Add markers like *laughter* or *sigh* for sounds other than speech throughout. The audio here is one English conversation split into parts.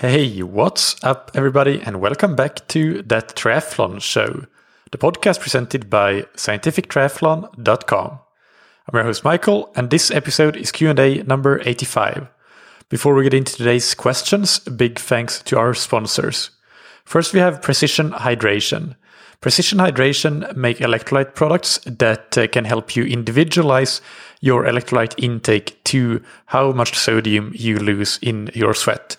Hey, what's up, everybody, and welcome back to That Triathlon Show, the podcast presented by scientifictriathlon.com. I'm your host, Mikael, and this episode is Q&A number 85. Before we get into today's questions, big thanks to our sponsors. First, we have Precision Hydration. Precision Hydration make electrolyte products that uh, can help you individualize your electrolyte intake to how much sodium you lose in your sweat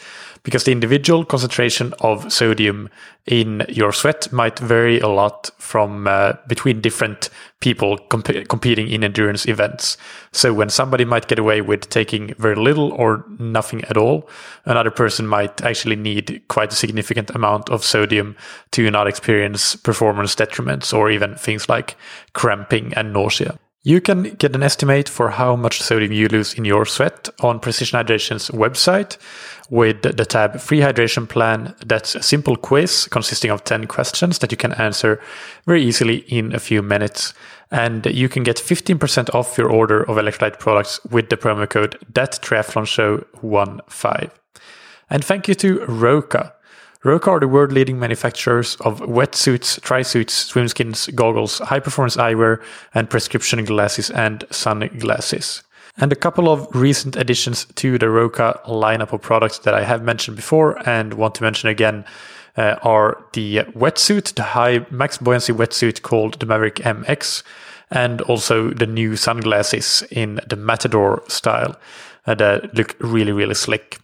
because the individual concentration of sodium in your sweat might vary a lot from uh, between different people comp- competing in endurance events. So when somebody might get away with taking very little or nothing at all, another person might actually need quite a significant amount of sodium to not experience performance detriments or even things like cramping and nausea. You can get an estimate for how much sodium you lose in your sweat on Precision Hydration's website with the tab Free Hydration Plan. That's a simple quiz consisting of 10 questions that you can answer very easily in a few minutes. And you can get 15% off your order of electrolyte products with the promo code That Triathlon Show 15. And thank you to Roka. Roka are the world leading manufacturers of wetsuits, tri-suits, swimskins, goggles, high performance eyewear, and prescription glasses and sunglasses. And a couple of recent additions to the Roka lineup of products that I have mentioned before and want to mention again uh, are the wetsuit, the high max buoyancy wetsuit called the Maverick MX, and also the new sunglasses in the Matador style uh, that look really, really slick.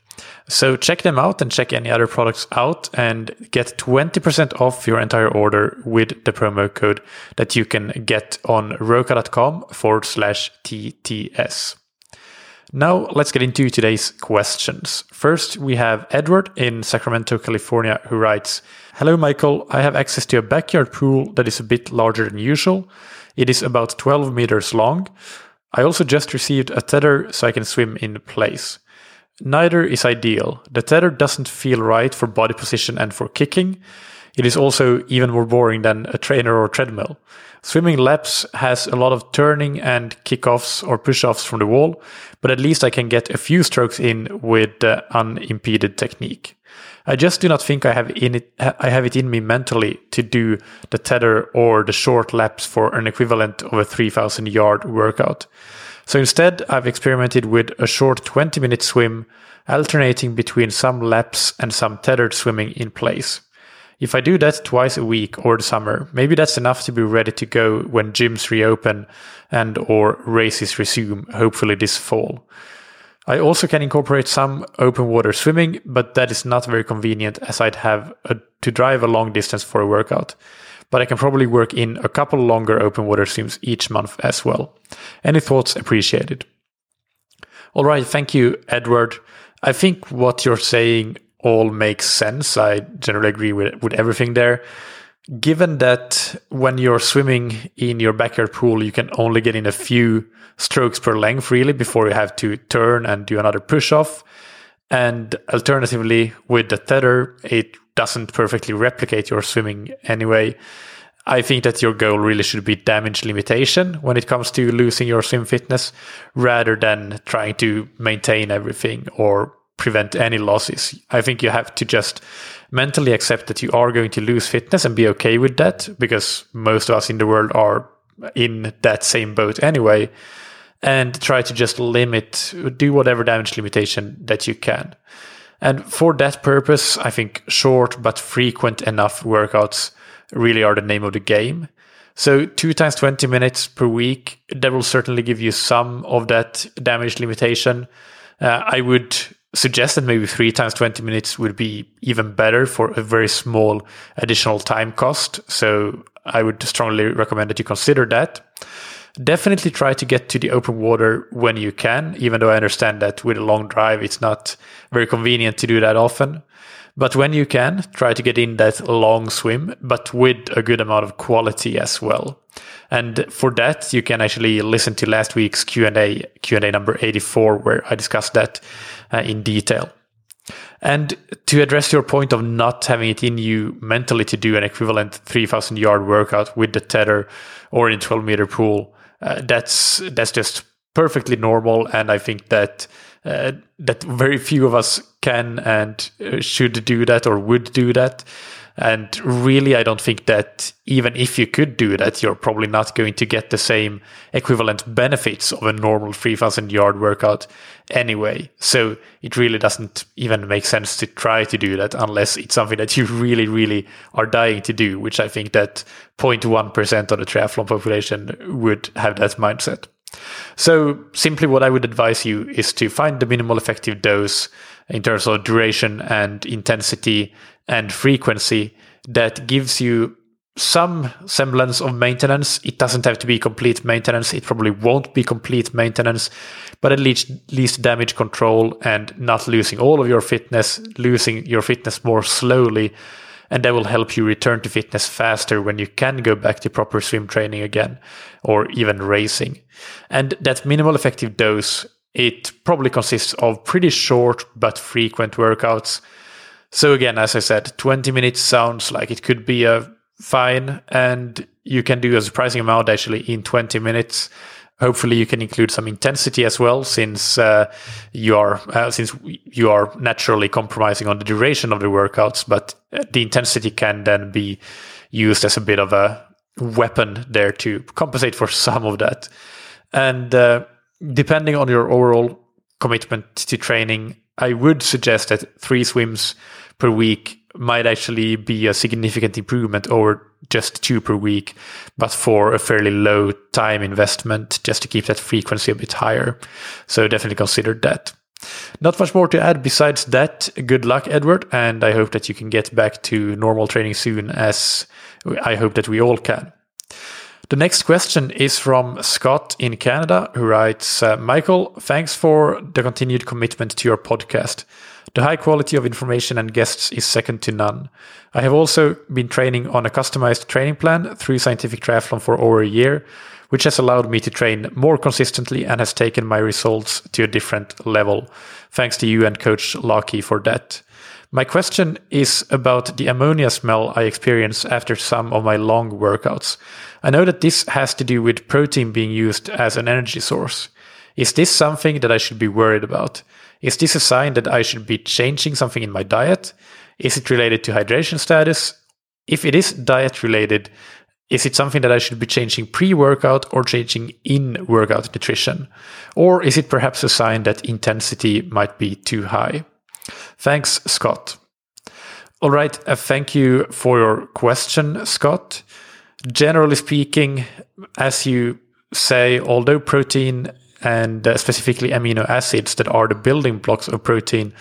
So check them out and check any other products out and get 20% off your entire order with the promo code that you can get on roka.com forward slash TTS. Now let's get into today's questions. First, we have Edward in Sacramento, California, who writes Hello, Mikael. I have access to a backyard pool that is a bit larger than usual. It is about 12 meters long. I also just received a tether so I can swim in place. Neither is ideal. The tether doesn't feel right for body position and for kicking. It is also even more boring than a trainer or treadmill. Swimming laps has a lot of turning and kickoffs or push-offs from the wall, but at least I can get a few strokes in with unimpeded technique. I just do not think I have in it I have it in me mentally to do the tether or the short laps for an equivalent of a 3000 yard workout. So instead, I've experimented with a short 20 minute swim, alternating between some laps and some tethered swimming in place. If I do that twice a week or the summer, maybe that's enough to be ready to go when gyms reopen and or races resume, hopefully this fall. I also can incorporate some open water swimming, but that is not very convenient as I'd have a, to drive a long distance for a workout. But I can probably work in a couple longer open water swims each month as well. Any thoughts appreciated? All right, thank you, Edward. I think what you're saying all makes sense. I generally agree with with everything there. Given that when you're swimming in your backyard pool, you can only get in a few strokes per length really before you have to turn and do another push off. And alternatively, with the tether, it doesn't perfectly replicate your swimming anyway. I think that your goal really should be damage limitation when it comes to losing your swim fitness rather than trying to maintain everything or prevent any losses. I think you have to just mentally accept that you are going to lose fitness and be okay with that because most of us in the world are in that same boat anyway. And try to just limit, do whatever damage limitation that you can. And for that purpose, I think short but frequent enough workouts really are the name of the game. So two times 20 minutes per week, that will certainly give you some of that damage limitation. Uh, I would suggest that maybe three times 20 minutes would be even better for a very small additional time cost. So I would strongly recommend that you consider that. Definitely try to get to the open water when you can, even though I understand that with a long drive, it's not very convenient to do that often. But when you can, try to get in that long swim, but with a good amount of quality as well. And for that, you can actually listen to last week's Q&A, Q&A number 84, where I discussed that uh, in detail. And to address your point of not having it in you mentally to do an equivalent 3000 yard workout with the tether or in 12 meter pool, uh, that's, that's just perfectly normal. And I think that, uh, that very few of us can and uh, should do that or would do that. And really, I don't think that even if you could do that, you're probably not going to get the same equivalent benefits of a normal 3000 yard workout anyway. So it really doesn't even make sense to try to do that unless it's something that you *laughs* really, really are dying to do, which I think that 0.1% of the triathlon population would have that mindset. So simply what I would advise you is to find the minimal effective dose in terms of duration and intensity and frequency that gives you some semblance of maintenance. It doesn't have to be complete maintenance. It probably won't be complete maintenance, but at least, least damage control and not losing all of your fitness, losing your fitness more slowly. And that will help you return to fitness faster when you can go back to proper swim training again or even racing. And that minimal effective dose, it probably consists of pretty short but frequent workouts so again, as I said, 20 minutes sounds like it could be a fine and you can do a surprising amount actually in 20 minutes. Hopefully you can include some intensity as well since uh, you are uh, since you are naturally compromising on the duration of the workouts, but uh, the intensity can then be used as a bit of a weapon there to compensate for *laughs* some of that. And uh, depending on your overall commitment to training, I would suggest that three swims per week might actually be a significant improvement over just two per week, but for a fairly low time investment just to keep that frequency a bit higher. So definitely consider that. Not much more to add besides that. Good luck, Edward, and I hope that you can get back to normal training soon, as I hope that we all can. The next question is from Scott in Canada, who writes uh, Mikael, thanks for the continued commitment to your podcast. The high quality of information and guests is second to none. I have also been training on a customized training plan through Scientific Triathlon for over a year, which has allowed me to train more consistently and has taken my results to a different level. Thanks to you and Coach Lockie for that. My question is about the ammonia smell I experience after some of my long workouts. I know that this has to do with protein being used as an energy source. Is this something that I should be worried about? Is this a sign that I should be changing something in my diet? Is it related to hydration status? If it is diet related, is it something that I should be changing pre workout or changing in workout nutrition? Or is it perhaps a sign that intensity might be too high? Thanks, Scott. All right. Uh, thank you for your question, Scott. Generally speaking, as you say, although protein and uh, specifically amino acids that are the building blocks of protein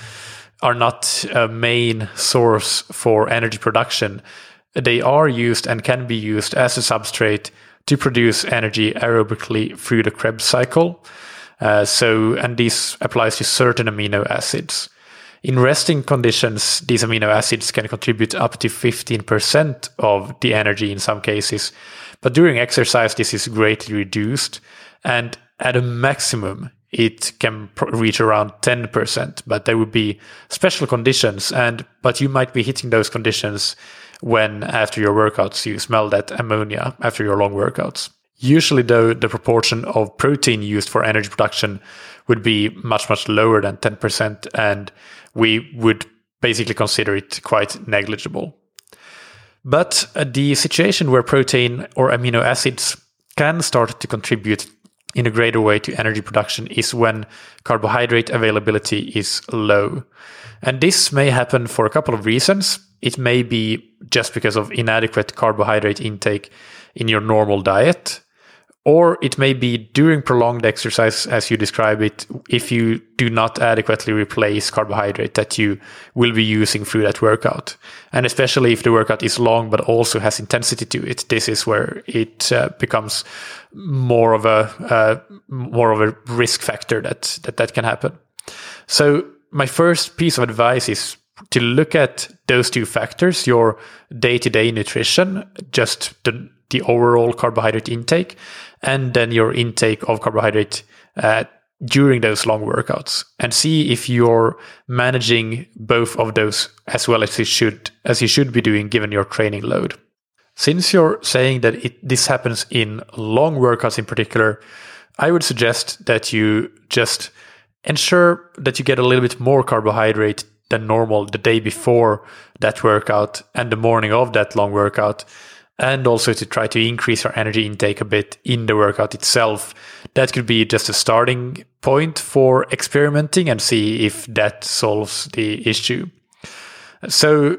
are not a main source for energy production. They are used and can be used as a substrate to produce energy aerobically through the Krebs cycle. Uh, so, and this applies to certain amino acids. In resting conditions, these amino acids can contribute up to 15% of the energy in some cases. But during exercise, this is greatly reduced. And at a maximum, it can reach around 10%, but there would be special conditions. And, but you might be hitting those conditions when after your workouts, you smell that ammonia after your long workouts. Usually though, the proportion of protein used for energy production would be much, much lower than 10%. And we would basically consider it quite negligible. But uh, the situation where protein or amino acids can start to contribute in a greater way to energy production is when carbohydrate availability is low. And this may happen for a couple of reasons. It may be just because of inadequate carbohydrate intake in your normal diet. Or it may be during prolonged exercise, as you describe it, if you do not adequately replace carbohydrate that you will be using through that workout. And especially if the workout is long but also has intensity to it, this is where it uh, becomes more of a uh, more of a risk factor that, that that can happen. So my first piece of advice is to look at those two factors, your day to day nutrition, just the, the overall carbohydrate intake, and then your intake of carbohydrate uh, during those long workouts and see if you're managing both of those as well as you should as you should be doing given your training load. Since you're saying that it, this happens in long workouts in particular, I would suggest that you just ensure that you get a little bit more carbohydrate than normal the day before that workout and the morning of that long workout and also to try to increase our energy intake a bit in the workout itself. That could be just a starting point for experimenting and see if that solves the issue. So,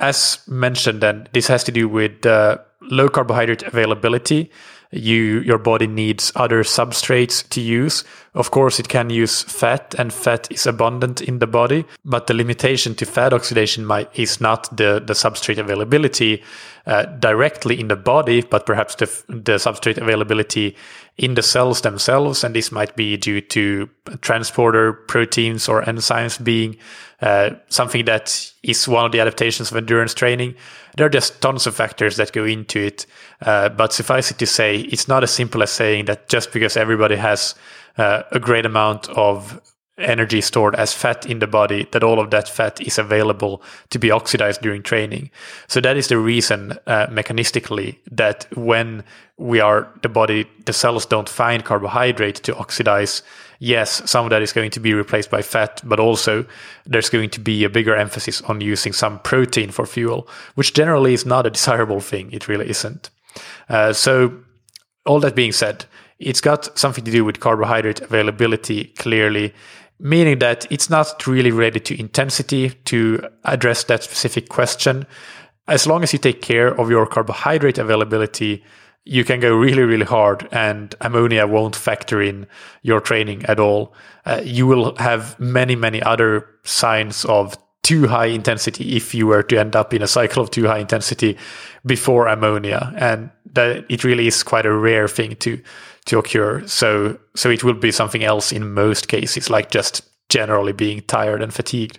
as mentioned, then this has to do with uh, low carbohydrate availability you your body needs other substrates to use. Of course, it can use fat, and fat is abundant in the body. But the limitation to fat oxidation might, is not the the substrate availability uh, directly in the body, but perhaps the the substrate availability in the cells themselves. And this might be due to transporter proteins or enzymes being uh, something that is one of the adaptations of endurance training. There are just tons of factors that go into it. Uh, but suffice it to say, it's not as simple as saying that just because everybody has uh, a great amount of energy stored as fat in the body, that all of that fat is available to be oxidized during training. So that is the reason, uh, mechanistically, that when we are the body, the cells don't find carbohydrate to oxidize. Yes, some of that is going to be replaced by fat, but also there's going to be a bigger emphasis on using some protein for fuel, which generally is not a desirable thing. It really isn't. Uh, so, all that being said, it's got something to do with carbohydrate availability clearly meaning that it's not really related to intensity to address that specific question. As long as you take care of your carbohydrate availability, you can go really, really hard and ammonia won't factor in your training at all. Uh, you will have many, many other signs of too high intensity if you were to end up in a cycle of too high intensity before ammonia. And that it really is quite a rare thing to to occur. So so it will be something else in most cases, like just generally being tired and fatigued.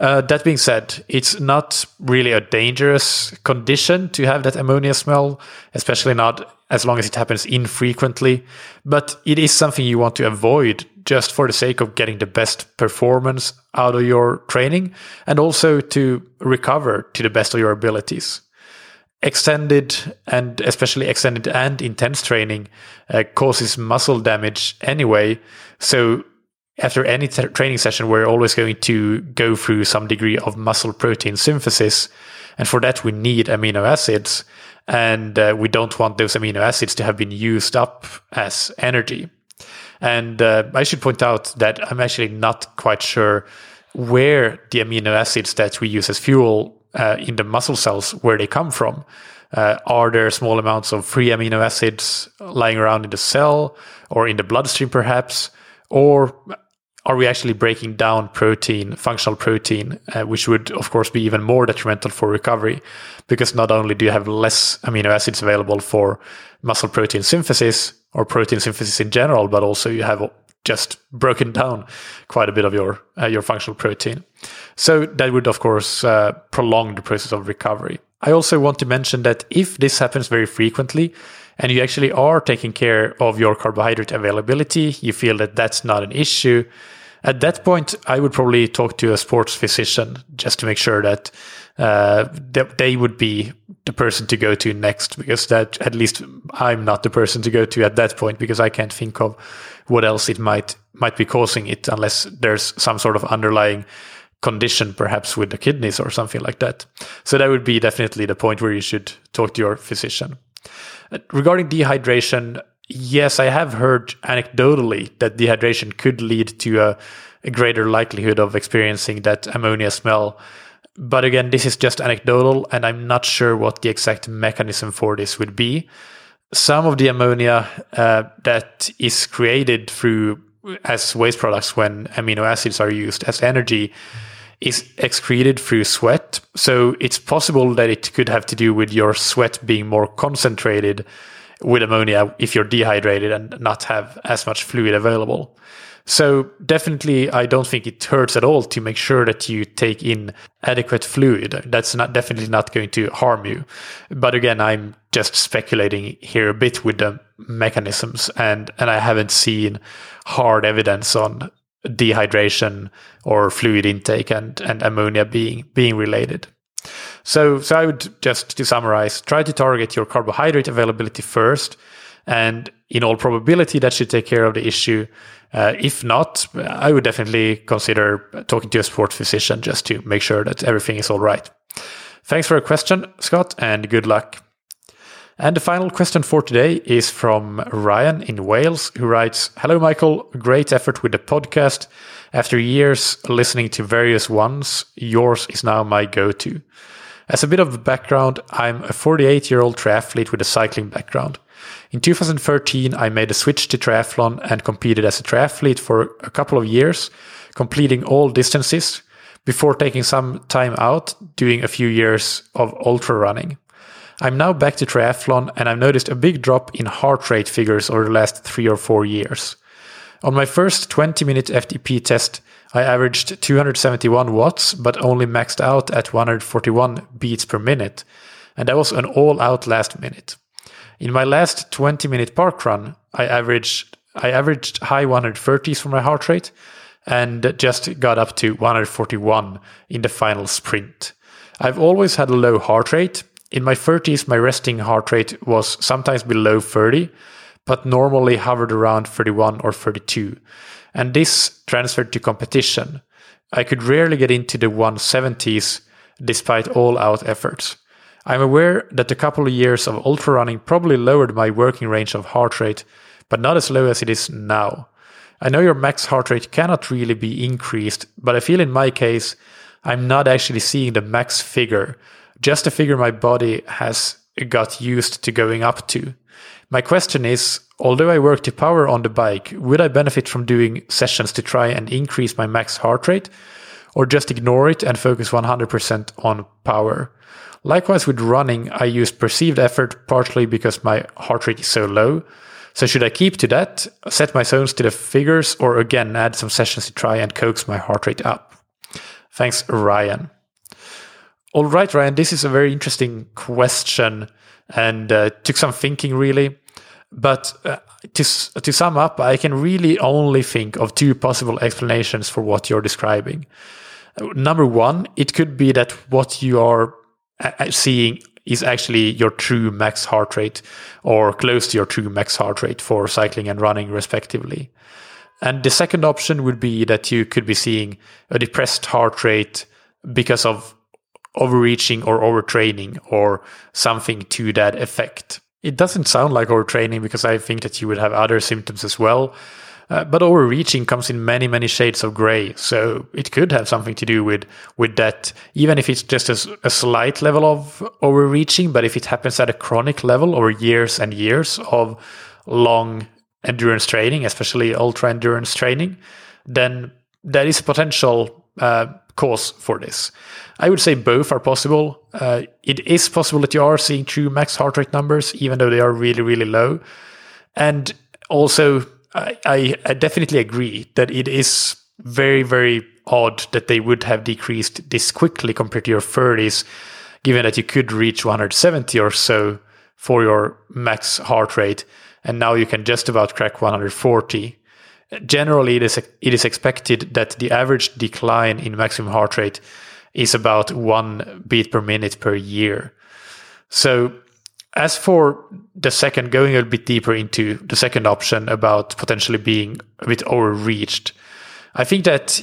Uh, that being said, it's not really a dangerous condition to have that ammonia smell, especially not as long as it happens infrequently. But it is something you want to avoid just for the sake of getting the best performance out of your training and also to recover to the best of your abilities extended and especially extended and intense training uh, causes muscle damage anyway. So after any t- training session, we're always going to go through some degree of muscle protein synthesis. And for that, we need amino acids. And uh, we don't want those amino acids to have been used up as energy. And uh, I should point out that I'm actually not quite sure where the amino acids that we use as fuel uh, in the muscle cells where they come from. Uh, are there small amounts of free amino acids lying around in the cell or in the bloodstream, perhaps? Or are we actually breaking down protein, functional protein, uh, which would, of course, be even more detrimental for recovery? Because not only do you have less amino acids available for muscle protein synthesis or protein synthesis in general, but also you have just broken down quite a bit of your uh, your functional protein. So that would of course uh, prolong the process of recovery. I also want to mention that if this happens very frequently and you actually are taking care of your carbohydrate availability, you feel that that's not an issue. At that point, I would probably talk to a sports physician just to make sure that uh, they would be the person to go to next because that at least I'm not the person to go to at that point because I can't think of what else it might might be causing it unless there's some sort of underlying condition perhaps with the kidneys or something like that. So that would be definitely the point where you should talk to your physician. Uh, regarding dehydration, yes, I have heard anecdotally that dehydration could lead to a, a greater likelihood of experiencing that ammonia smell. But again, this is just anecdotal, and I'm not sure what the exact mechanism for this would be some of the ammonia uh, that is created through as waste products when amino acids are used as energy is excreted through sweat. So it's possible that it could have to do with your sweat being more concentrated with ammonia if you're dehydrated and not have as much fluid available. So definitely, I don't think it hurts at all to make sure that you take in adequate fluid. That's not definitely not going to harm you. But again, I'm just speculating here a bit with the mechanisms, and and I haven't seen hard evidence on dehydration or fluid intake and and ammonia being being related. So so I would just to summarize, try to target your carbohydrate availability first And in all probability, that should take care of the issue. Uh, if not, I would definitely consider talking to a sports physician just to make sure that everything is all right. Thanks for your question, Scott, and good luck. And the final question for today is from Ryan in Wales, who writes Hello, Mikael. Great effort with the podcast. After years listening to various ones, yours is now my go to. As a bit of a background, I'm a 48 year old triathlete with a cycling background. In 2013, I made a switch to triathlon and competed as a triathlete for a couple of years, completing all distances before taking some time out, doing a few years of ultra running. I'm now back to triathlon and I've noticed a big drop in heart rate figures over the last three or four years. On my first 20 minute FTP test, I averaged 271 watts, but only maxed out at 141 beats per minute. And that was an all out last minute. In my last 20 minute park run, I averaged, I averaged high 130s for my heart rate and just got up to 141 in the final sprint. I've always had a low heart rate. In my 30s, my resting heart rate was sometimes below 30, but normally hovered around 31 or 32. And this transferred to competition. I could rarely get into the 170s despite all out efforts. I'm aware that a couple of years of ultra running probably lowered my working range of heart rate, but not as low as it is now. I know your max heart rate cannot really be increased, but I feel in my case, I'm not actually seeing the max figure, just a figure my body has got used to going up to. My question is although I work to power on the bike, would I benefit from doing sessions to try and increase my max heart rate, or just ignore it and focus 100% on power? Likewise, with running, I use perceived effort partly because my heart rate is so low. So, should I keep to that, set my zones to the figures, or again add some sessions to try and coax my heart rate up? Thanks, Ryan. All right, Ryan, this is a very interesting question and uh, took some thinking really. But uh, to, to sum up, I can really only think of two possible explanations for what you're describing. Number one, it could be that what you are seeing is actually your true max heart rate or close to your true max heart rate for cycling and running respectively. And the second option would be that you could be seeing a depressed heart rate because of overreaching or overtraining or something to that effect. It doesn't sound like overtraining because I think that you would have other symptoms as well. Uh, but overreaching comes in many, many shades of gray. So it could have something to do with, with that, even if it's just a, a slight level of overreaching. But if it happens at a chronic level over years and years of long endurance training, especially ultra endurance training, then there is a potential uh, cause for this. I would say both are possible. Uh, it is possible that you are seeing true max heart rate numbers, even though they are really, really low. And also, I, I, definitely agree that it is very, very odd that they would have decreased this quickly compared to your 30s, given that you could reach 170 or so for your max heart rate, and now you can just about crack 140. Generally, it is, it is expected that the average decline in maximum heart rate is about one beat per minute per year. So as for the second, going a bit deeper into the second option about potentially being a bit overreached, I think that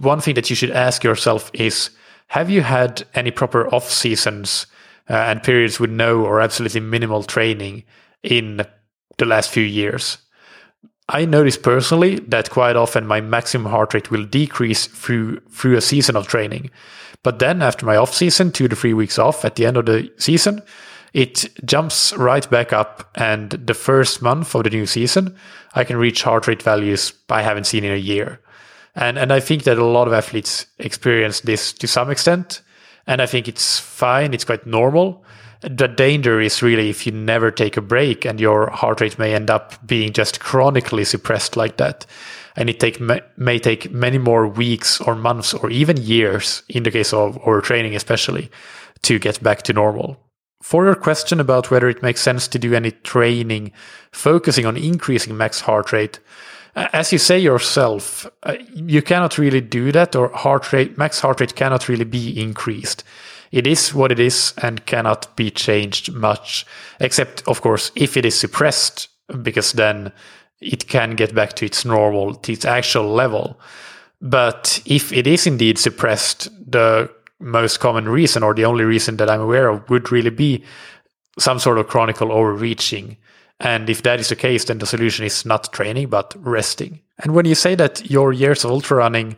one thing that you should ask yourself is have you had any proper off seasons uh, and periods with no or absolutely minimal training in the last few years? I notice personally that quite often my maximum heart rate will decrease through through a season of training. But then after my off season, two to three weeks off at the end of the season, it jumps right back up. And the first month of the new season, I can reach heart rate values I haven't seen in a year. And, and I think that a lot of athletes experience this to some extent. And I think it's fine. It's quite normal. The danger is really if you never take a break and your heart rate may end up being just chronically suppressed like that. And it take, may take many more weeks or months or even years in the case of overtraining, especially to get back to normal. For your question about whether it makes sense to do any training focusing on increasing max heart rate, as you say yourself, uh, you cannot really do that, or heart rate, max heart rate cannot really be increased. It is what it is and cannot be changed much, except, of course, if it is suppressed because then it can get back to its normal, to its actual level. But if it is indeed suppressed, the most common reason or the only reason that I'm aware of would really be some sort of chronic overreaching. And if that is the case, then the solution is not training, but resting. And when you say that your years of ultra running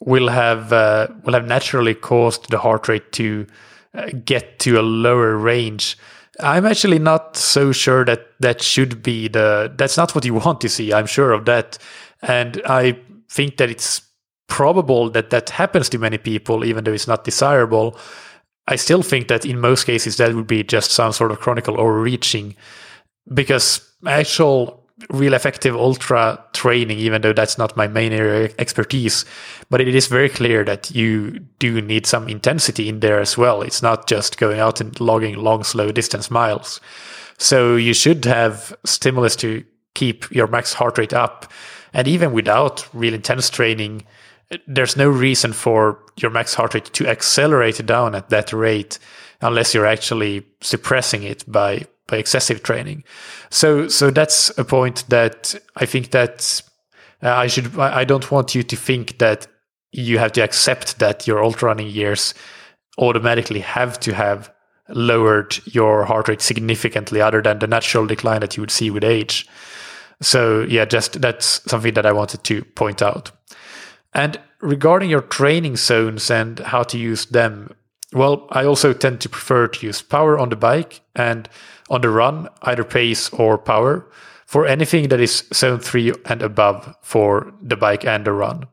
will have uh, will have naturally caused the heart rate to uh, get to a lower range, I'm actually not so sure that that should be the. That's not what you *laughs* want to see. I'm sure of that, and I think that it's probable that that happens to many people, even though it's not desirable. I still think that in most cases that would be just some sort of chronic overreaching, because actual real effective ultra training, even though that's not my main area of expertise, but it is very clear that you do need some intensity in there as well. It's not just going out and logging long, slow distance miles. So you should have stimulus to keep your max heart rate up. And even without real intense training, there's no reason for your max heart rate to accelerate down at that rate unless you're actually suppressing it by by excessive training. So so that's a point that I think that uh, I should I don't want you to think that you have to accept that your ultra running years automatically have to have lowered your heart rate significantly other than the natural decline that you would see with age. So yeah, just that's something that I wanted to point out. And regarding your training zones and how to use them, well, I also tend to prefer to use power on the bike and on the run, either pace or power, for anything that is zone three and above for the bike and the run.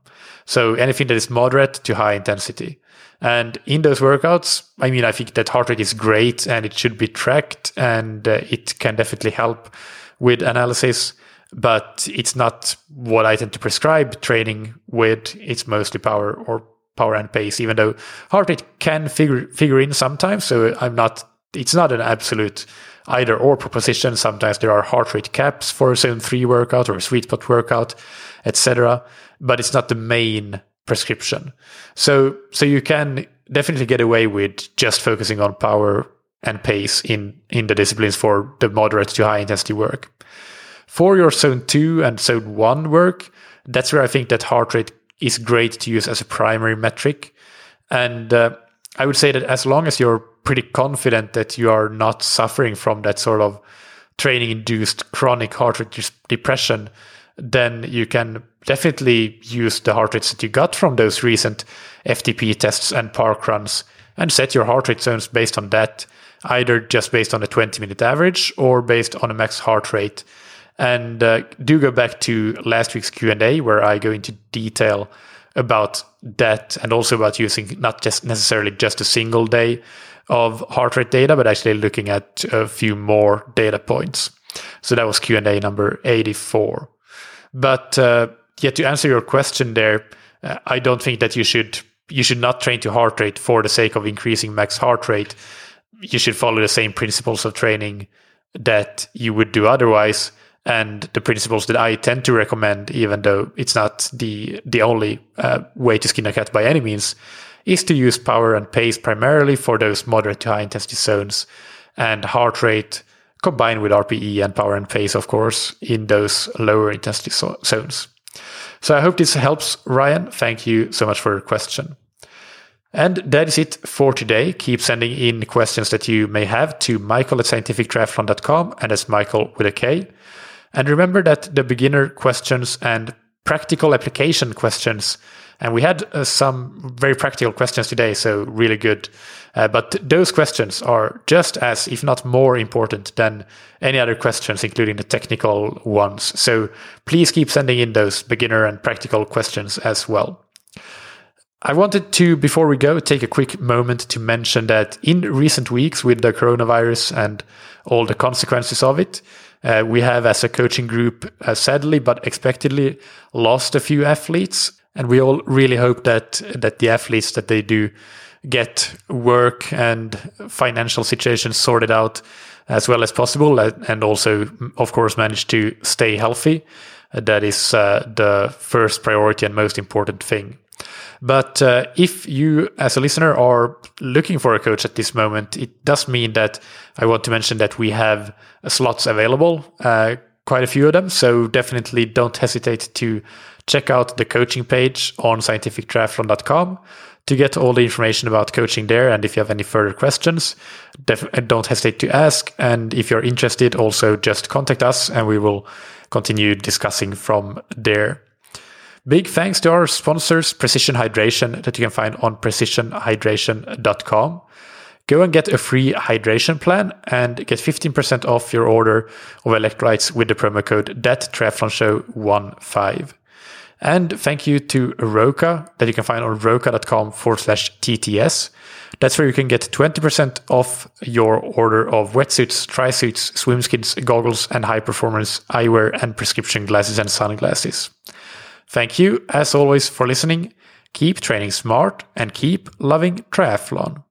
So anything that is moderate to high intensity. And in those workouts, I mean, I think that heart rate is great and it should be tracked and uh, it can definitely help with analysis, but it's not what I tend to prescribe training with. It's mostly power or power and pace, even though heart rate can figure, figure in sometimes. So I'm not, it's not an absolute either or proposition. Sometimes there are heart rate caps for a zone three workout or a sweet spot workout, etc. But it's not the main prescription. So, so you can definitely get away with just focusing on power and pace in, in the disciplines for the moderate to high intensity work. For your zone two and zone one work, that's where I think that heart rate is great to use as a primary metric. And uh, I would say that as long as you're pretty confident that you are not suffering from that sort of training induced chronic heart rate depression, then you can definitely use the heart rates that you got from those recent FTP tests and park runs and set your heart rate zones based on that, either just based on a 20 minute average or based on a max heart rate. And uh, do go back to last week's Q&A where I go into detail about that and also about using not just necessarily just a single day of heart rate data, but actually looking at a few more data points. So that was Q&A number 84. But uh, yeah, to answer your question there, uh, I don't think that you should you should not train to heart rate for the sake of increasing max heart rate. You should follow the same principles of training that you would do otherwise and the principles that I tend to recommend, even though it's not the the only uh, way to skin a cat by any means, is to use power and pace primarily for those moderate to high intensity zones, and heart rate combined with RPE and power and pace, of course, in those lower intensity so- zones. So I hope this helps, Ryan. Thank you so much for your question. And that is it for today. Keep sending in questions that you may have to mikael at scientifictriathlon.com, and that's Mikael with a K. And remember that the beginner questions and practical application questions, and we had uh, some very practical questions today, so really good. Uh, but those questions are just as, if not more important than any other questions, including the technical ones. So please keep sending in those beginner and practical questions as well. I wanted to, before we go, take a quick moment to mention that in recent weeks with the coronavirus and all the consequences of it, uh, we have, as a coaching group, uh, sadly but expectedly, lost a few athletes, and we all really hope that that the athletes that they do get work and financial situations sorted out as well as possible, uh, and also, of course, manage to stay healthy. That is uh, the first priority and most important thing. But uh, if you, as a listener, are looking for a coach at this moment, it does mean that I want to mention that we have slots available. Uh, quite a few of them. So definitely don't hesitate to check out the coaching page on scientifictriathlon.com to get all the information about coaching there. And if you have any further questions, def- uh, don't hesitate to ask. And if you're interested, also just contact us and we will continue discussing from there. Big thanks to our sponsors, Precision Hydration, that you can find on precisionhydration.com. Go and get a free hydration plan and get 15% off your order of electrolytes with the promo code THATTRIATHLONSHOW15. And thank you to Roka that you can find on roka.com forward slash TTS. That's where you can get 20% off your order of wetsuits, tri suits, swim skins, goggles, and high performance eyewear and prescription glasses and sunglasses. Thank you, as always, for listening. Keep training smart and keep loving triathlon.